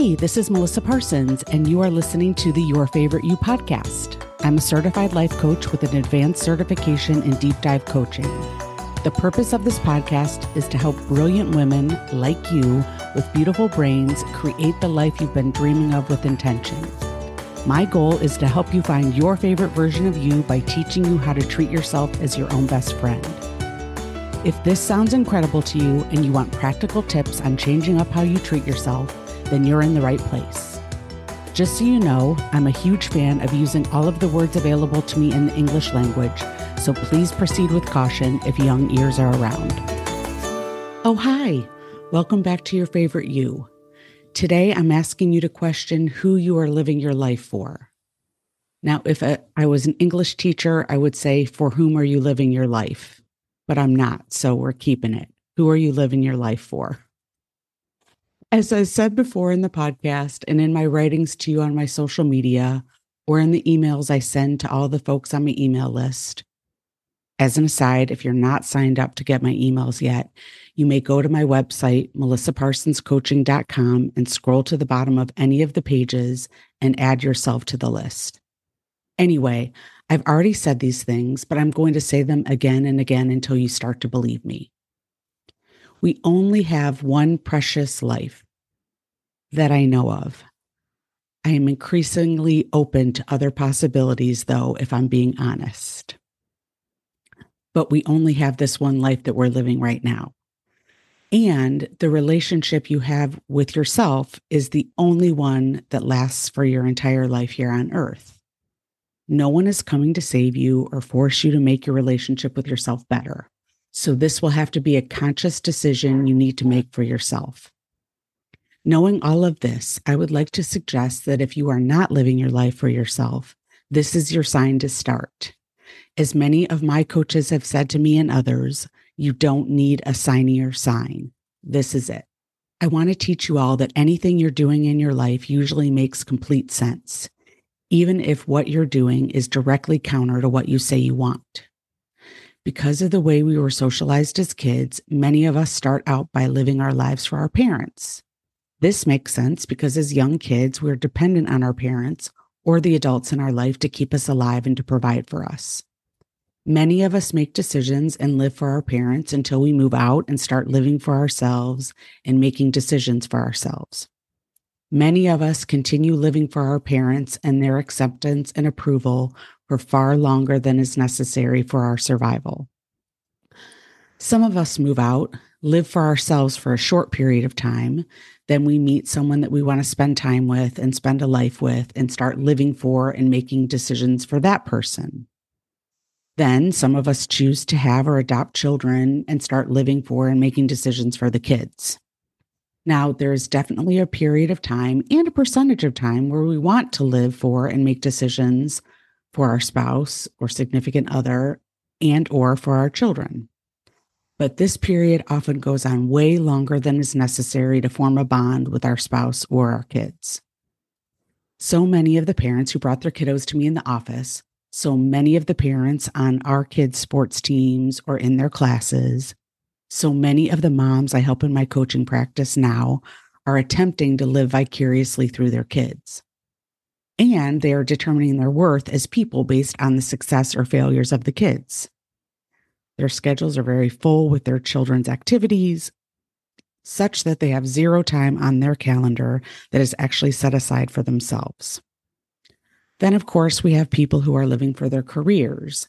Hey, this is Melissa Parsons, and you are listening to the Your Favorite You podcast. I'm a certified life coach with an advanced certification in deep dive coaching. The purpose of this podcast is to help brilliant women like you with beautiful brains create the life you've been dreaming of with intention. My goal is to help you find your favorite version of you by teaching you how to treat yourself as your own best friend. If this sounds incredible to you and you want practical tips on changing up how you treat yourself, then you're in the right place. Just so you know, I'm a huge fan of using all of the words available to me in the English language, so please proceed with caution if young ears are around. Oh, hi. Welcome back to your favorite you. Today, I'm asking you to question who you are living your life for. Now, if I was an English teacher, I would say, For whom are you living your life? But I'm not, so we're keeping it. Who are you living your life for? As I said before in the podcast and in my writings to you on my social media or in the emails I send to all the folks on my email list, as an aside, if you're not signed up to get my emails yet, you may go to my website, melissaparsonscoaching.com, and scroll to the bottom of any of the pages and add yourself to the list. Anyway, I've already said these things, but I'm going to say them again and again until you start to believe me. We only have one precious life that I know of. I am increasingly open to other possibilities, though, if I'm being honest. But we only have this one life that we're living right now. And the relationship you have with yourself is the only one that lasts for your entire life here on earth. No one is coming to save you or force you to make your relationship with yourself better. So, this will have to be a conscious decision you need to make for yourself. Knowing all of this, I would like to suggest that if you are not living your life for yourself, this is your sign to start. As many of my coaches have said to me and others, you don't need a signier sign. This is it. I want to teach you all that anything you're doing in your life usually makes complete sense, even if what you're doing is directly counter to what you say you want. Because of the way we were socialized as kids, many of us start out by living our lives for our parents. This makes sense because as young kids, we're dependent on our parents or the adults in our life to keep us alive and to provide for us. Many of us make decisions and live for our parents until we move out and start living for ourselves and making decisions for ourselves. Many of us continue living for our parents and their acceptance and approval for far longer than is necessary for our survival. Some of us move out, live for ourselves for a short period of time, then we meet someone that we want to spend time with and spend a life with and start living for and making decisions for that person. Then some of us choose to have or adopt children and start living for and making decisions for the kids. Now, there's definitely a period of time and a percentage of time where we want to live for and make decisions for our spouse or significant other and or for our children. But this period often goes on way longer than is necessary to form a bond with our spouse or our kids. So many of the parents who brought their kiddos to me in the office, so many of the parents on our kids' sports teams or in their classes, so many of the moms I help in my coaching practice now are attempting to live vicariously through their kids and they are determining their worth as people based on the success or failures of the kids. Their schedules are very full with their children's activities, such that they have zero time on their calendar that is actually set aside for themselves. Then, of course, we have people who are living for their careers.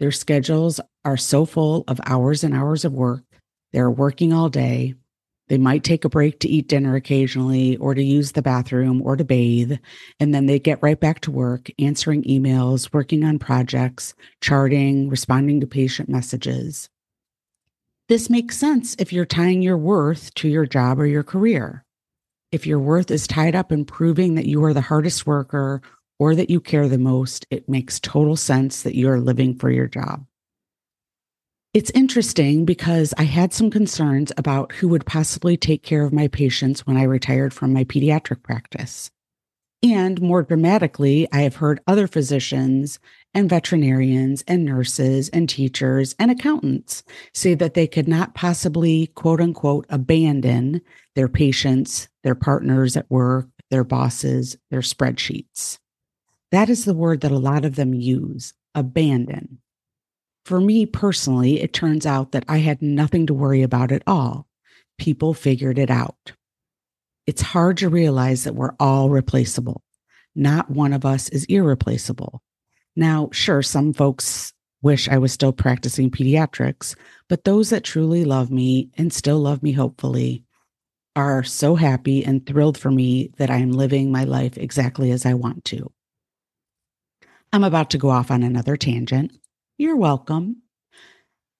Their schedules are so full of hours and hours of work. They're working all day. They might take a break to eat dinner occasionally or to use the bathroom or to bathe. And then they get right back to work, answering emails, working on projects, charting, responding to patient messages. This makes sense if you're tying your worth to your job or your career. If your worth is tied up in proving that you are the hardest worker or that you care the most, it makes total sense that you are living for your job. It's interesting because I had some concerns about who would possibly take care of my patients when I retired from my pediatric practice. And more dramatically, I have heard other physicians and veterinarians and nurses and teachers and accountants say that they could not possibly, quote unquote, abandon their patients, their partners at work, their bosses, their spreadsheets. That is the word that a lot of them use abandon. For me personally, it turns out that I had nothing to worry about at all. People figured it out. It's hard to realize that we're all replaceable. Not one of us is irreplaceable. Now, sure, some folks wish I was still practicing pediatrics, but those that truly love me and still love me, hopefully, are so happy and thrilled for me that I am living my life exactly as I want to. I'm about to go off on another tangent. You're welcome.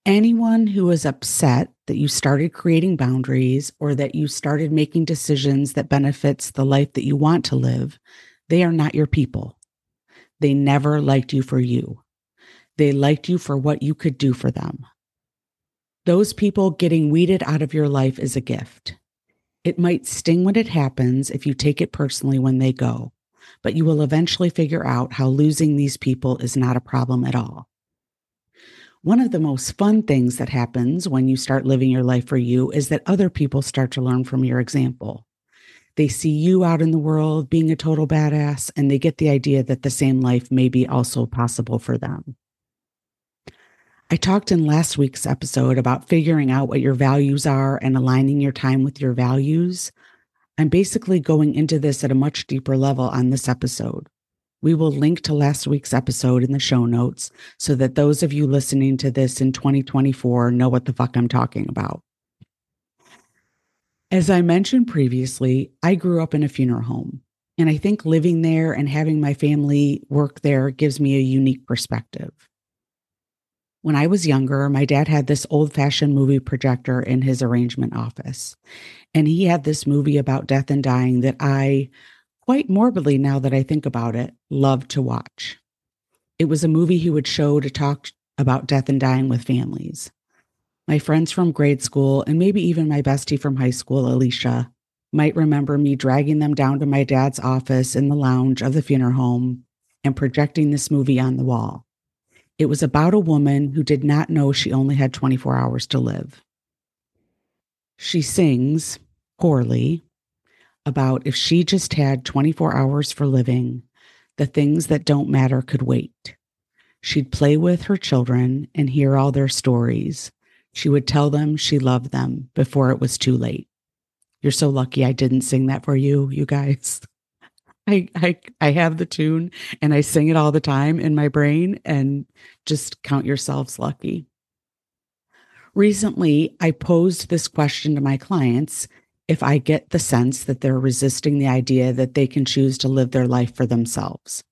Anyone who is upset that you started creating boundaries or that you started making decisions that benefits the life that you want to live, they are not your people. They never liked you for you. They liked you for what you could do for them. Those people getting weeded out of your life is a gift. It might sting when it happens if you take it personally when they go, but you will eventually figure out how losing these people is not a problem at all. One of the most fun things that happens when you start living your life for you is that other people start to learn from your example. They see you out in the world being a total badass, and they get the idea that the same life may be also possible for them. I talked in last week's episode about figuring out what your values are and aligning your time with your values. I'm basically going into this at a much deeper level on this episode. We will link to last week's episode in the show notes so that those of you listening to this in 2024 know what the fuck I'm talking about. As I mentioned previously, I grew up in a funeral home, and I think living there and having my family work there gives me a unique perspective. When I was younger, my dad had this old fashioned movie projector in his arrangement office. And he had this movie about death and dying that I, quite morbidly now that I think about it, loved to watch. It was a movie he would show to talk about death and dying with families. My friends from grade school, and maybe even my bestie from high school, Alicia, might remember me dragging them down to my dad's office in the lounge of the funeral home and projecting this movie on the wall. It was about a woman who did not know she only had 24 hours to live. She sings poorly about if she just had 24 hours for living, the things that don't matter could wait. She'd play with her children and hear all their stories she would tell them she loved them before it was too late. You're so lucky I didn't sing that for you, you guys. I, I I have the tune and I sing it all the time in my brain and just count yourselves lucky. Recently, I posed this question to my clients if I get the sense that they're resisting the idea that they can choose to live their life for themselves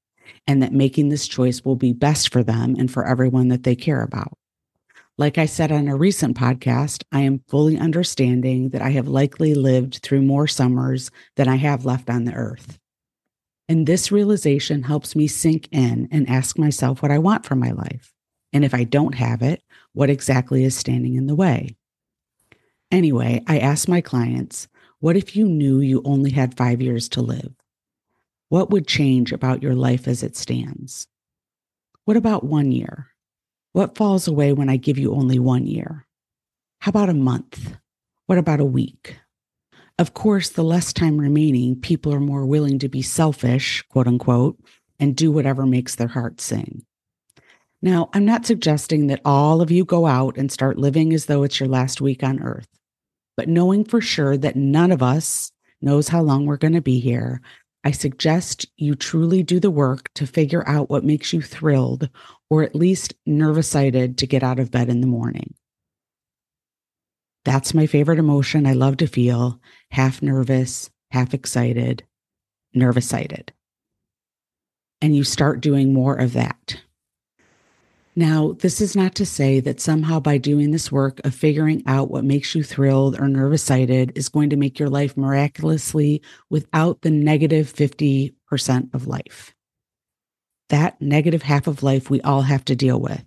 and that making this choice will be best for them and for everyone that they care about. Like I said on a recent podcast, I am fully understanding that I have likely lived through more summers than I have left on the earth. And this realization helps me sink in and ask myself what I want from my life. And if I don't have it, what exactly is standing in the way? Anyway, I ask my clients, what if you knew you only had five years to live? What would change about your life as it stands? What about one year? What falls away when I give you only one year? How about a month? What about a week? Of course, the less time remaining, people are more willing to be selfish, quote unquote, and do whatever makes their heart sing. Now, I'm not suggesting that all of you go out and start living as though it's your last week on earth, but knowing for sure that none of us knows how long we're going to be here, I suggest you truly do the work to figure out what makes you thrilled or at least nervous-sighted to get out of bed in the morning. That's my favorite emotion I love to feel half nervous, half excited, nervous-sighted. And you start doing more of that. Now, this is not to say that somehow by doing this work of figuring out what makes you thrilled or nervous sighted is going to make your life miraculously without the negative 50% of life. That negative half of life we all have to deal with.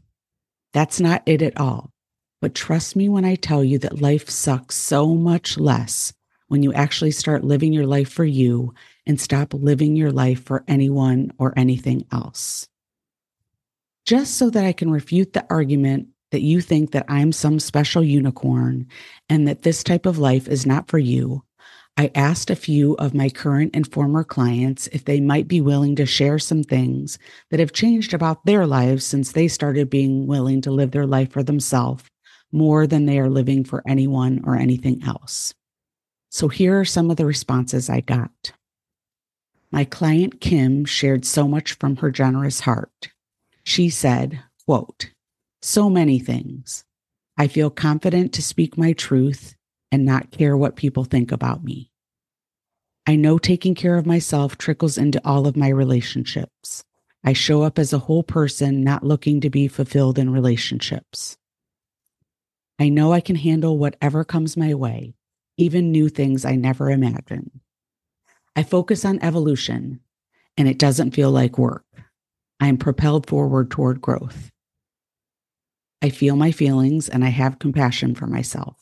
That's not it at all. But trust me when I tell you that life sucks so much less when you actually start living your life for you and stop living your life for anyone or anything else. Just so that I can refute the argument that you think that I'm some special unicorn and that this type of life is not for you, I asked a few of my current and former clients if they might be willing to share some things that have changed about their lives since they started being willing to live their life for themselves more than they are living for anyone or anything else. So here are some of the responses I got. My client Kim shared so much from her generous heart. She said, quote, so many things. I feel confident to speak my truth and not care what people think about me. I know taking care of myself trickles into all of my relationships. I show up as a whole person, not looking to be fulfilled in relationships. I know I can handle whatever comes my way, even new things I never imagined. I focus on evolution, and it doesn't feel like work. I am propelled forward toward growth. I feel my feelings and I have compassion for myself.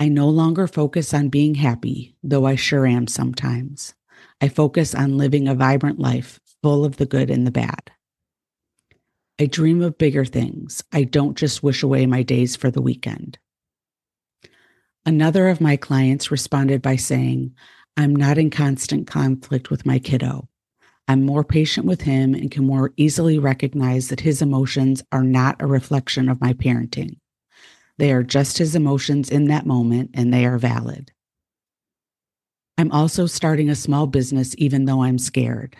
I no longer focus on being happy, though I sure am sometimes. I focus on living a vibrant life full of the good and the bad. I dream of bigger things. I don't just wish away my days for the weekend. Another of my clients responded by saying, I'm not in constant conflict with my kiddo. I'm more patient with him and can more easily recognize that his emotions are not a reflection of my parenting. They are just his emotions in that moment and they are valid. I'm also starting a small business even though I'm scared.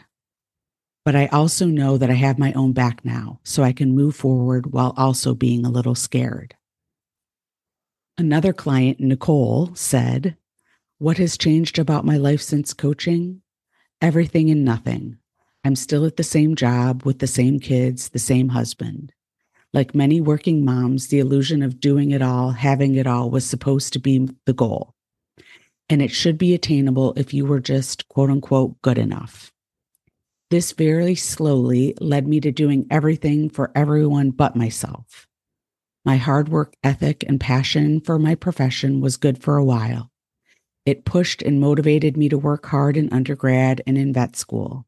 But I also know that I have my own back now, so I can move forward while also being a little scared. Another client, Nicole, said, What has changed about my life since coaching? Everything and nothing. I'm still at the same job with the same kids, the same husband. Like many working moms, the illusion of doing it all, having it all was supposed to be the goal. And it should be attainable if you were just quote unquote good enough. This very slowly led me to doing everything for everyone but myself. My hard work ethic and passion for my profession was good for a while. It pushed and motivated me to work hard in undergrad and in vet school.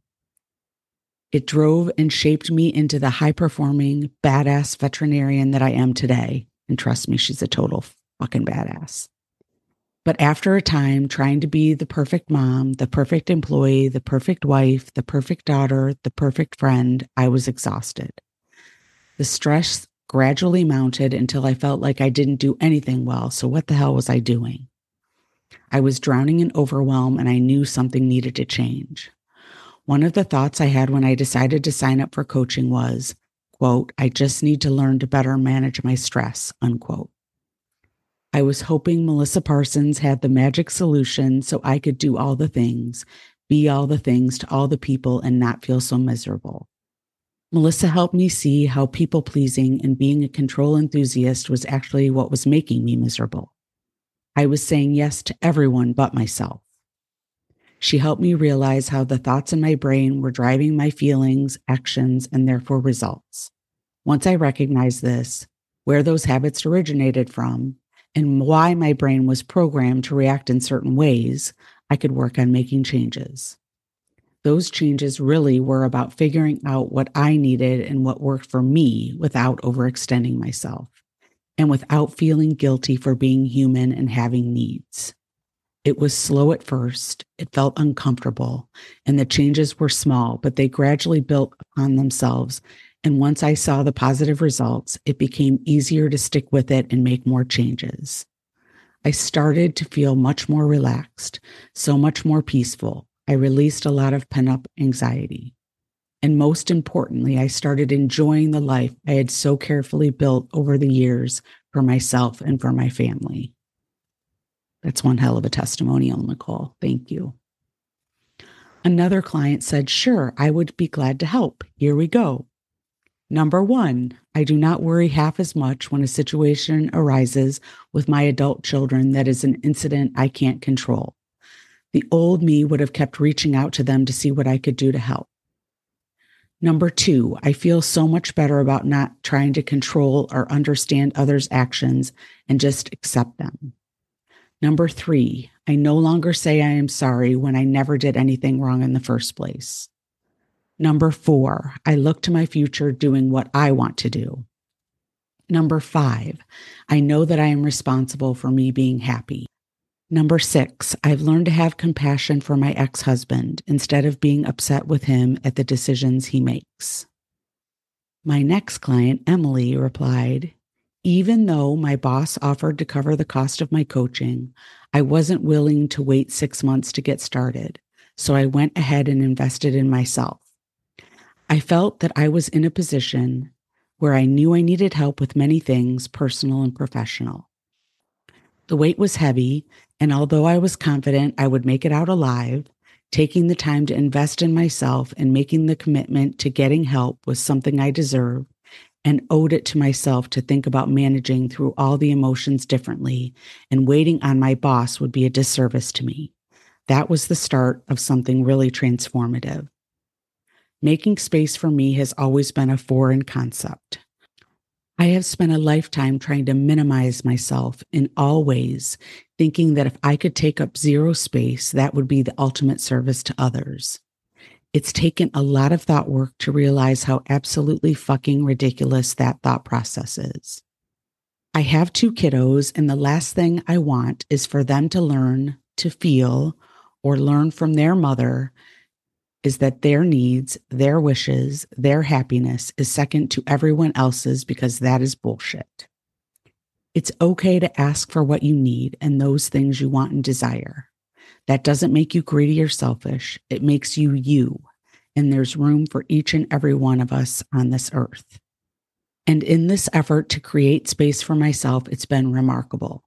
It drove and shaped me into the high performing, badass veterinarian that I am today. And trust me, she's a total fucking badass. But after a time trying to be the perfect mom, the perfect employee, the perfect wife, the perfect daughter, the perfect friend, I was exhausted. The stress gradually mounted until I felt like I didn't do anything well. So, what the hell was I doing? I was drowning in overwhelm and I knew something needed to change. One of the thoughts I had when I decided to sign up for coaching was, quote, I just need to learn to better manage my stress, unquote. I was hoping Melissa Parsons had the magic solution so I could do all the things, be all the things to all the people, and not feel so miserable. Melissa helped me see how people pleasing and being a control enthusiast was actually what was making me miserable. I was saying yes to everyone but myself. She helped me realize how the thoughts in my brain were driving my feelings, actions, and therefore results. Once I recognized this, where those habits originated from, and why my brain was programmed to react in certain ways, I could work on making changes. Those changes really were about figuring out what I needed and what worked for me without overextending myself and without feeling guilty for being human and having needs. It was slow at first, it felt uncomfortable, and the changes were small, but they gradually built upon themselves. And once I saw the positive results, it became easier to stick with it and make more changes. I started to feel much more relaxed, so much more peaceful. I released a lot of pent up anxiety. And most importantly, I started enjoying the life I had so carefully built over the years for myself and for my family. That's one hell of a testimonial, Nicole. Thank you. Another client said, Sure, I would be glad to help. Here we go. Number one, I do not worry half as much when a situation arises with my adult children that is an incident I can't control. The old me would have kept reaching out to them to see what I could do to help. Number two, I feel so much better about not trying to control or understand others' actions and just accept them. Number three, I no longer say I am sorry when I never did anything wrong in the first place. Number four, I look to my future doing what I want to do. Number five, I know that I am responsible for me being happy. Number six, I've learned to have compassion for my ex husband instead of being upset with him at the decisions he makes. My next client, Emily, replied, Even though my boss offered to cover the cost of my coaching, I wasn't willing to wait six months to get started. So I went ahead and invested in myself. I felt that I was in a position where I knew I needed help with many things, personal and professional. The weight was heavy, and although I was confident I would make it out alive, taking the time to invest in myself and making the commitment to getting help was something I deserved and owed it to myself to think about managing through all the emotions differently, and waiting on my boss would be a disservice to me. That was the start of something really transformative. Making space for me has always been a foreign concept. I have spent a lifetime trying to minimize myself in all ways, thinking that if I could take up zero space, that would be the ultimate service to others. It's taken a lot of thought work to realize how absolutely fucking ridiculous that thought process is. I have two kiddos, and the last thing I want is for them to learn to feel or learn from their mother is that their needs, their wishes, their happiness is second to everyone else's because that is bullshit. It's okay to ask for what you need and those things you want and desire. That doesn't make you greedy or selfish. It makes you you. And there's room for each and every one of us on this earth. And in this effort to create space for myself, it's been remarkable.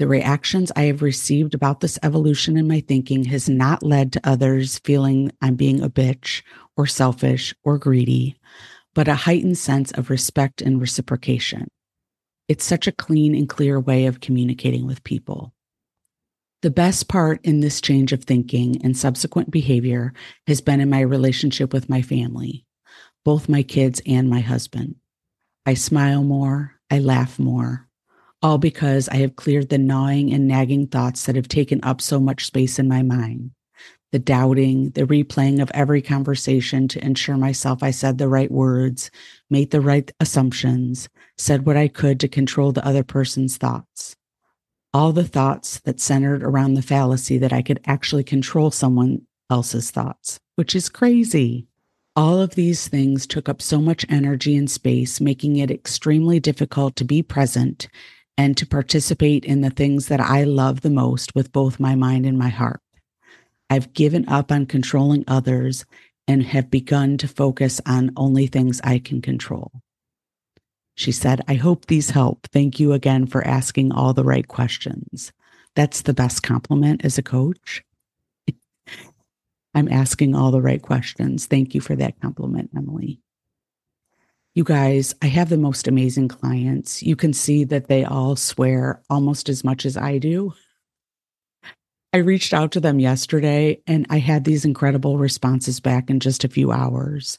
The reactions I have received about this evolution in my thinking has not led to others feeling I'm being a bitch or selfish or greedy, but a heightened sense of respect and reciprocation. It's such a clean and clear way of communicating with people. The best part in this change of thinking and subsequent behavior has been in my relationship with my family, both my kids and my husband. I smile more, I laugh more, all because I have cleared the gnawing and nagging thoughts that have taken up so much space in my mind. The doubting, the replaying of every conversation to ensure myself I said the right words, made the right assumptions, said what I could to control the other person's thoughts. All the thoughts that centered around the fallacy that I could actually control someone else's thoughts, which is crazy. All of these things took up so much energy and space, making it extremely difficult to be present and to participate in the things that I love the most with both my mind and my heart. I've given up on controlling others and have begun to focus on only things I can control. She said, I hope these help. Thank you again for asking all the right questions. That's the best compliment as a coach. I'm asking all the right questions. Thank you for that compliment, Emily. You guys, I have the most amazing clients. You can see that they all swear almost as much as I do. I reached out to them yesterday and I had these incredible responses back in just a few hours.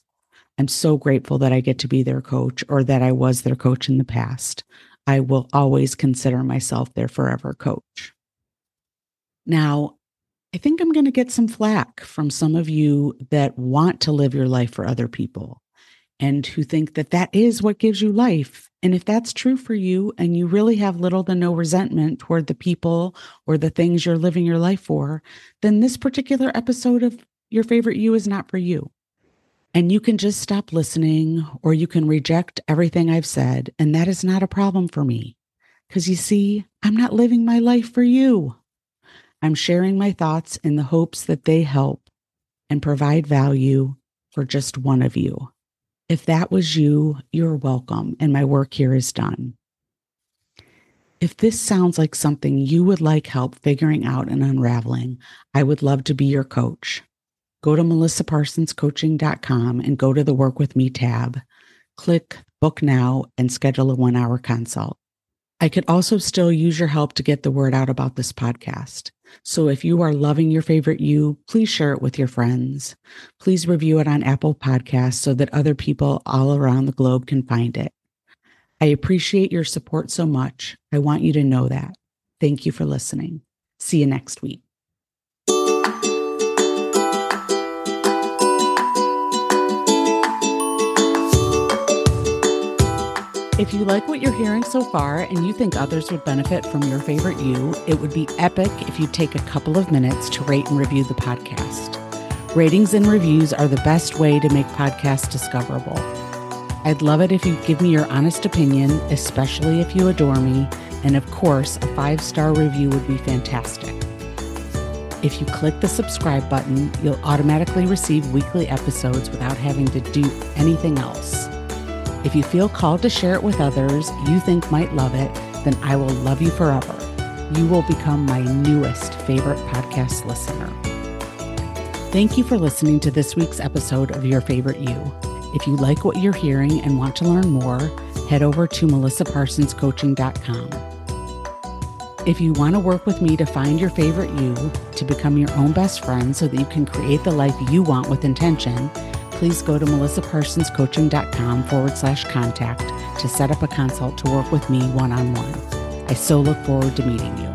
I'm so grateful that I get to be their coach or that I was their coach in the past. I will always consider myself their forever coach. Now, I think I'm going to get some flack from some of you that want to live your life for other people and who think that that is what gives you life. And if that's true for you and you really have little to no resentment toward the people or the things you're living your life for, then this particular episode of Your Favorite You is not for you. And you can just stop listening or you can reject everything I've said. And that is not a problem for me. Because you see, I'm not living my life for you. I'm sharing my thoughts in the hopes that they help and provide value for just one of you. If that was you, you're welcome, and my work here is done. If this sounds like something you would like help figuring out and unraveling, I would love to be your coach. Go to melissaparsonscoaching.com and go to the Work With Me tab. Click Book Now and schedule a one hour consult. I could also still use your help to get the word out about this podcast. So if you are loving your favorite you, please share it with your friends. Please review it on Apple Podcasts so that other people all around the globe can find it. I appreciate your support so much. I want you to know that. Thank you for listening. See you next week. If you like what you're hearing so far and you think others would benefit from your favorite you, it would be epic if you take a couple of minutes to rate and review the podcast. Ratings and reviews are the best way to make podcasts discoverable. I'd love it if you give me your honest opinion, especially if you adore me, and of course, a five star review would be fantastic. If you click the subscribe button, you'll automatically receive weekly episodes without having to do anything else. If you feel called to share it with others you think might love it, then I will love you forever. You will become my newest favorite podcast listener. Thank you for listening to this week's episode of Your Favorite You. If you like what you're hearing and want to learn more, head over to melissaparsonscoaching.com. If you want to work with me to find your favorite you, to become your own best friend so that you can create the life you want with intention, please go to melissaparsonscoaching.com forward slash contact to set up a consult to work with me one on one. I so look forward to meeting you.